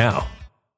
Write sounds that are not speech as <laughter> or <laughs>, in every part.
now.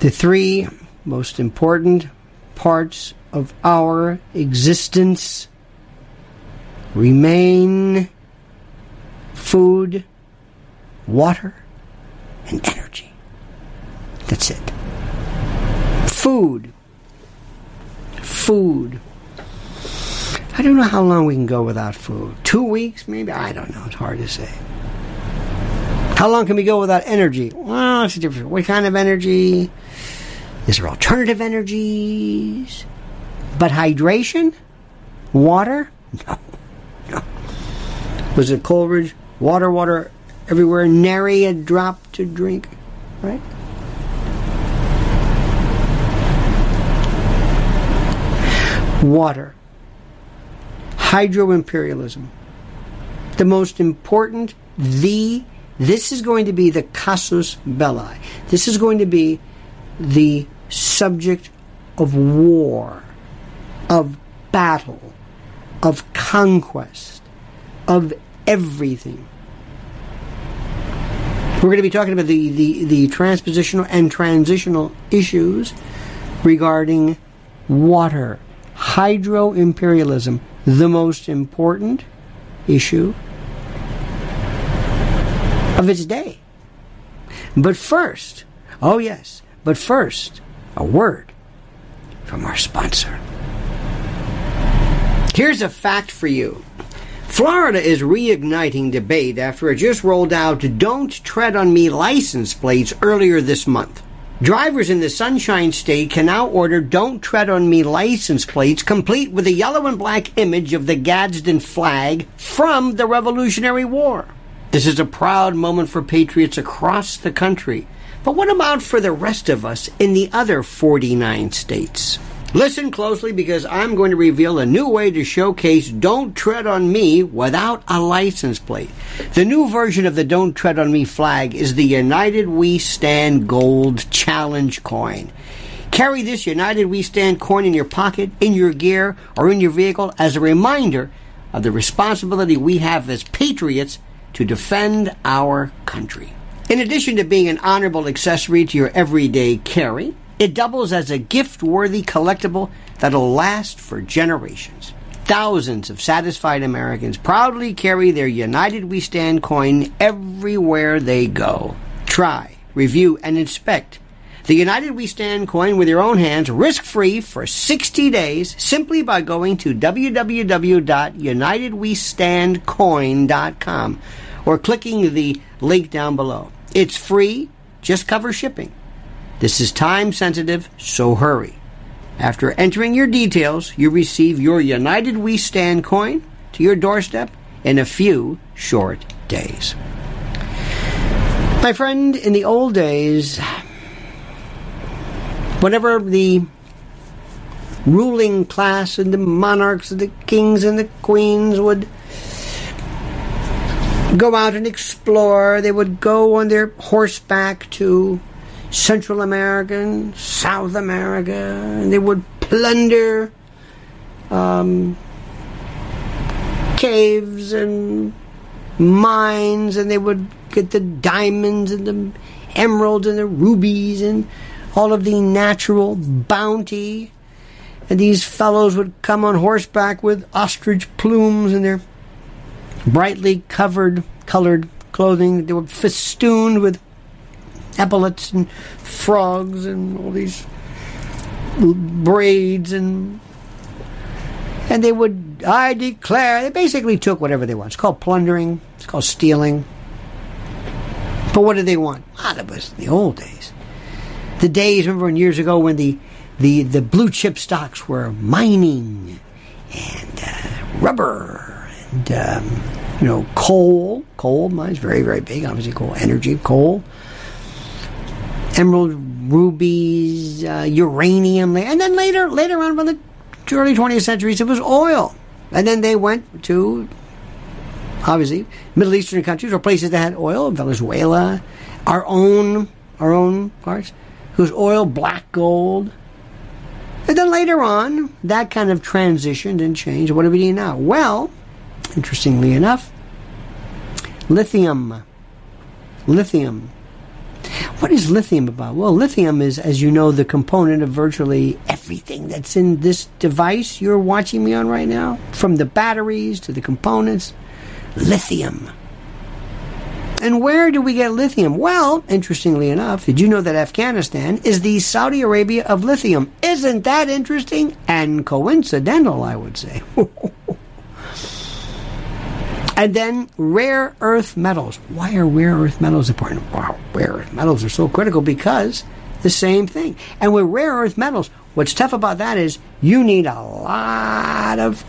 The three most important parts of our existence remain food, water, and energy. That's it. Food. Food. I don't know how long we can go without food. Two weeks, maybe? I don't know. It's hard to say. How long can we go without energy? Well, it's different. What kind of energy? Is there alternative energies? But hydration? Water? No. No. Was it Coleridge? Water, water everywhere, nary a drop to drink. Right? Water. Hydro imperialism. The most important, the This is going to be the casus belli. This is going to be the subject of war, of battle, of conquest, of everything. We're going to be talking about the, the, the transpositional and transitional issues regarding water, hydro imperialism, the most important issue of its day. But first, oh yes, but first, a word from our sponsor. Here's a fact for you. Florida is reigniting debate after it just rolled out Don't Tread on Me license plates earlier this month. Drivers in the Sunshine State can now order Don't Tread on Me license plates complete with a yellow and black image of the Gadsden flag from the Revolutionary War. This is a proud moment for patriots across the country. But what about for the rest of us in the other 49 states? Listen closely because I'm going to reveal a new way to showcase Don't Tread on Me without a license plate. The new version of the Don't Tread on Me flag is the United We Stand Gold Challenge coin. Carry this United We Stand coin in your pocket, in your gear, or in your vehicle as a reminder of the responsibility we have as patriots to defend our country. In addition to being an honorable accessory to your everyday carry, it doubles as a gift worthy collectible that'll last for generations. Thousands of satisfied Americans proudly carry their United We Stand coin everywhere they go. Try, review, and inspect the United We Stand coin with your own hands, risk free for 60 days, simply by going to www.unitedwestandcoin.com or clicking the link down below. It's free, just cover shipping. This is time sensitive, so hurry. After entering your details, you receive your United We Stand coin to your doorstep in a few short days. My friend, in the old days, whenever the ruling class and the monarchs and the kings and the queens would go out and explore, they would go on their horseback to Central America and South America, and they would plunder um, caves and mines, and they would get the diamonds and the emeralds and the rubies and all of the natural bounty. And these fellows would come on horseback with ostrich plumes and their brightly covered, colored clothing. They were festooned with epaulets and frogs and all these braids and and they would I declare they basically took whatever they want. It's called plundering. It's called stealing. But what did they want? a Ah, that was the old days. The days, remember, when years ago when the the, the blue chip stocks were mining and uh, rubber and um, you know coal. Coal mines very very big. Obviously, coal energy, coal emerald rubies, uh, uranium, and then later, later on, from the early 20th centuries, it was oil, and then they went to obviously Middle Eastern countries or places that had oil, Venezuela, our own, our own parts, whose oil, black gold. And then later on, that kind of transitioned and changed. What do we do now? Well, interestingly enough, lithium. Lithium what is lithium about? Well, lithium is, as you know, the component of virtually everything that's in this device you're watching me on right now, from the batteries to the components. Lithium. And where do we get lithium? Well, interestingly enough, did you know that Afghanistan is the Saudi Arabia of lithium? Isn't that interesting and coincidental, I would say? <laughs> And then rare earth metals. Why are rare earth metals important? Wow, rare earth metals are so critical because the same thing. And with rare earth metals, what's tough about that is you need a lot of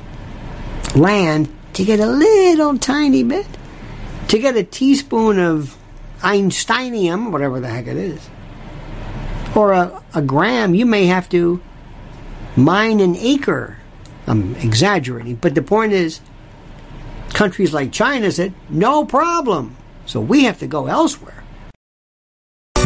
land to get a little tiny bit. To get a teaspoon of Einsteinium, whatever the heck it is, or a, a gram, you may have to mine an acre. I'm exaggerating, but the point is countries like China said, no problem. So we have to go elsewhere.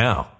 now.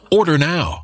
Order now.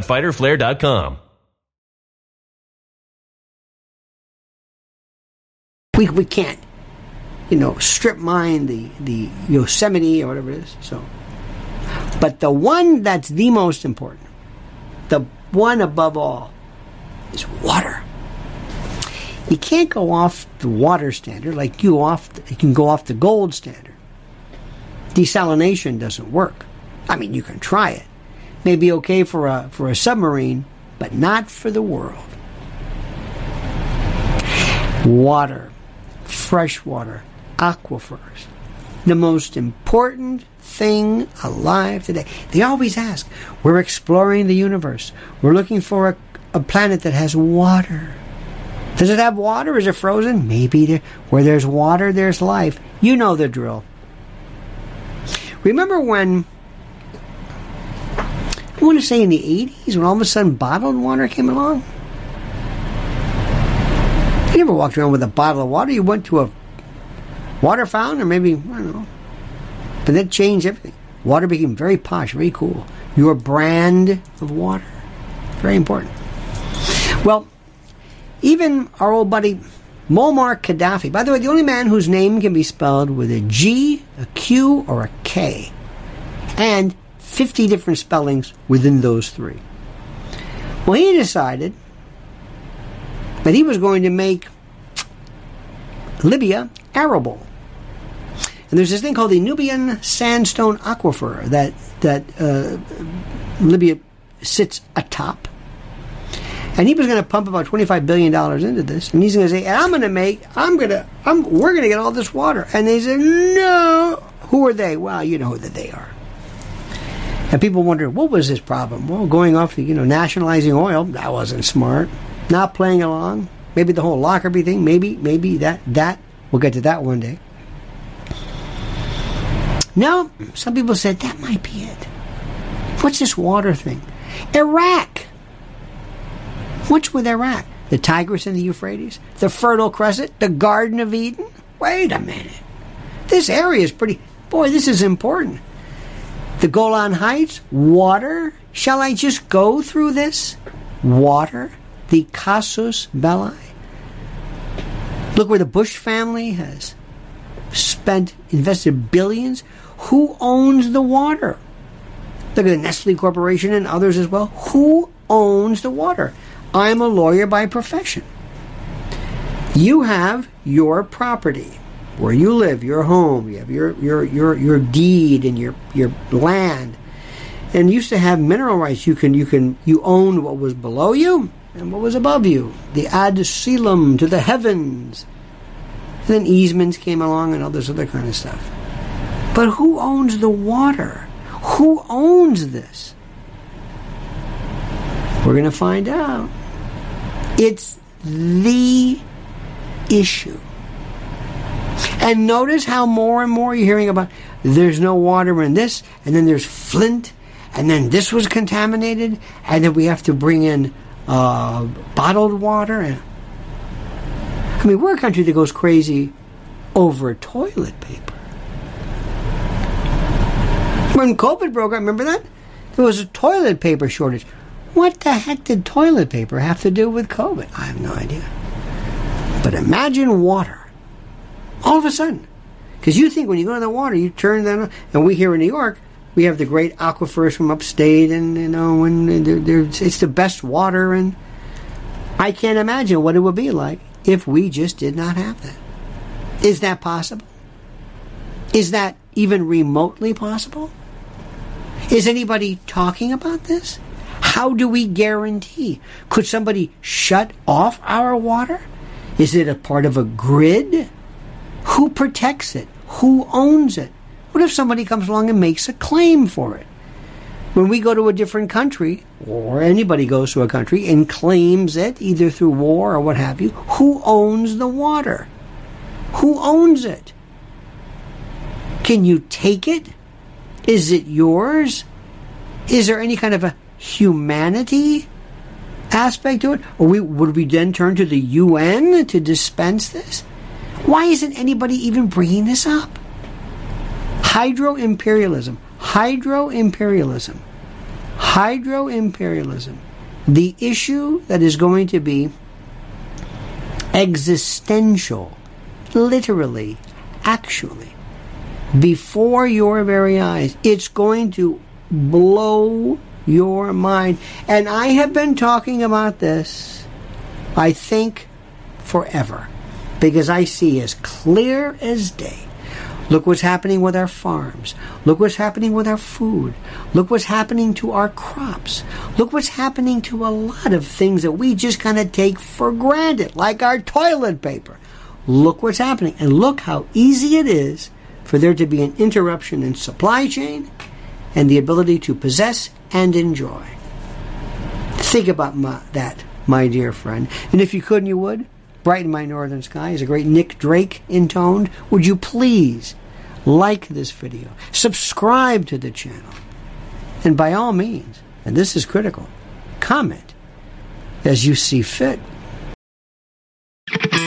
www.fighterflare.com. We, we can't, you know, strip mine the, the Yosemite or whatever it is. So, but the one that's the most important, the one above all, is water. You can't go off the water standard like you off. You can go off the gold standard. Desalination doesn't work. I mean, you can try it. May be okay for a for a submarine, but not for the world. Water, fresh water, aquifers, the most important thing alive today. They always ask, we're exploring the universe. We're looking for a, a planet that has water. Does it have water? Is it frozen? Maybe there, where there's water, there's life. You know the drill. Remember when want to say in the 80s when all of a sudden bottled water came along? You never walked around with a bottle of water. You went to a water fountain or maybe, I don't know. But that changed everything. Water became very posh, very cool. Your brand of water. Very important. Well, even our old buddy Muammar Gaddafi, by the way, the only man whose name can be spelled with a G, a Q, or a K, and 50 different spellings within those three. Well, he decided that he was going to make Libya arable. And there's this thing called the Nubian Sandstone Aquifer that, that uh, Libya sits atop. And he was going to pump about $25 billion into this. And he's going to say, I'm going to make, I'm going to, I'm, we're going to get all this water. And they said, no. Who are they? Well, you know who that they are. And people wonder, what was his problem? Well, going off, you know, nationalizing oil, that wasn't smart. Not playing along. Maybe the whole Lockerbie thing, maybe, maybe that, that, we'll get to that one day. No, some people said that might be it. What's this water thing? Iraq. What's with Iraq? The Tigris and the Euphrates? The Fertile Crescent? The Garden of Eden? Wait a minute. This area is pretty. Boy, this is important. The Golan Heights? Water? Shall I just go through this? Water? The Casus Belli? Look where the Bush family has spent, invested billions. Who owns the water? Look at the Nestle Corporation and others as well. Who owns the water? I'm a lawyer by profession. You have your property where you live, your home, you have your your your, your deed and your your land. And used to have mineral rights. You can you can you own what was below you and what was above you. The ad coelum to the heavens. And then easements came along and all this other kind of stuff. But who owns the water? Who owns this? We're going to find out. It's the issue. And notice how more and more you're hearing about there's no water in this, and then there's Flint, and then this was contaminated, and then we have to bring in uh, bottled water. I mean, we're a country that goes crazy over toilet paper. When COVID broke out, remember that? There was a toilet paper shortage. What the heck did toilet paper have to do with COVID? I have no idea. But imagine water. All of a sudden. Because you think when you go to the water, you turn them, and we here in New York, we have the great aquifers from upstate, and you know, and they're, they're, it's the best water, and I can't imagine what it would be like if we just did not have that. Is that possible? Is that even remotely possible? Is anybody talking about this? How do we guarantee? Could somebody shut off our water? Is it a part of a grid? Who protects it? Who owns it? What if somebody comes along and makes a claim for it? When we go to a different country, or anybody goes to a country and claims it, either through war or what have you, who owns the water? Who owns it? Can you take it? Is it yours? Is there any kind of a humanity aspect to it? Or we, would we then turn to the UN to dispense this? Why isn't anybody even bringing this up? Hydro imperialism. Hydro imperialism. Hydro imperialism. The issue that is going to be existential, literally, actually, before your very eyes. It's going to blow your mind. And I have been talking about this, I think, forever. Because I see as clear as day. Look what's happening with our farms. Look what's happening with our food. Look what's happening to our crops. Look what's happening to a lot of things that we just kind of take for granted, like our toilet paper. Look what's happening. And look how easy it is for there to be an interruption in supply chain and the ability to possess and enjoy. Think about my, that, my dear friend. And if you could and you would, Brighten My Northern Sky is a great Nick Drake intoned. Would you please like this video, subscribe to the channel, and by all means, and this is critical, comment as you see fit.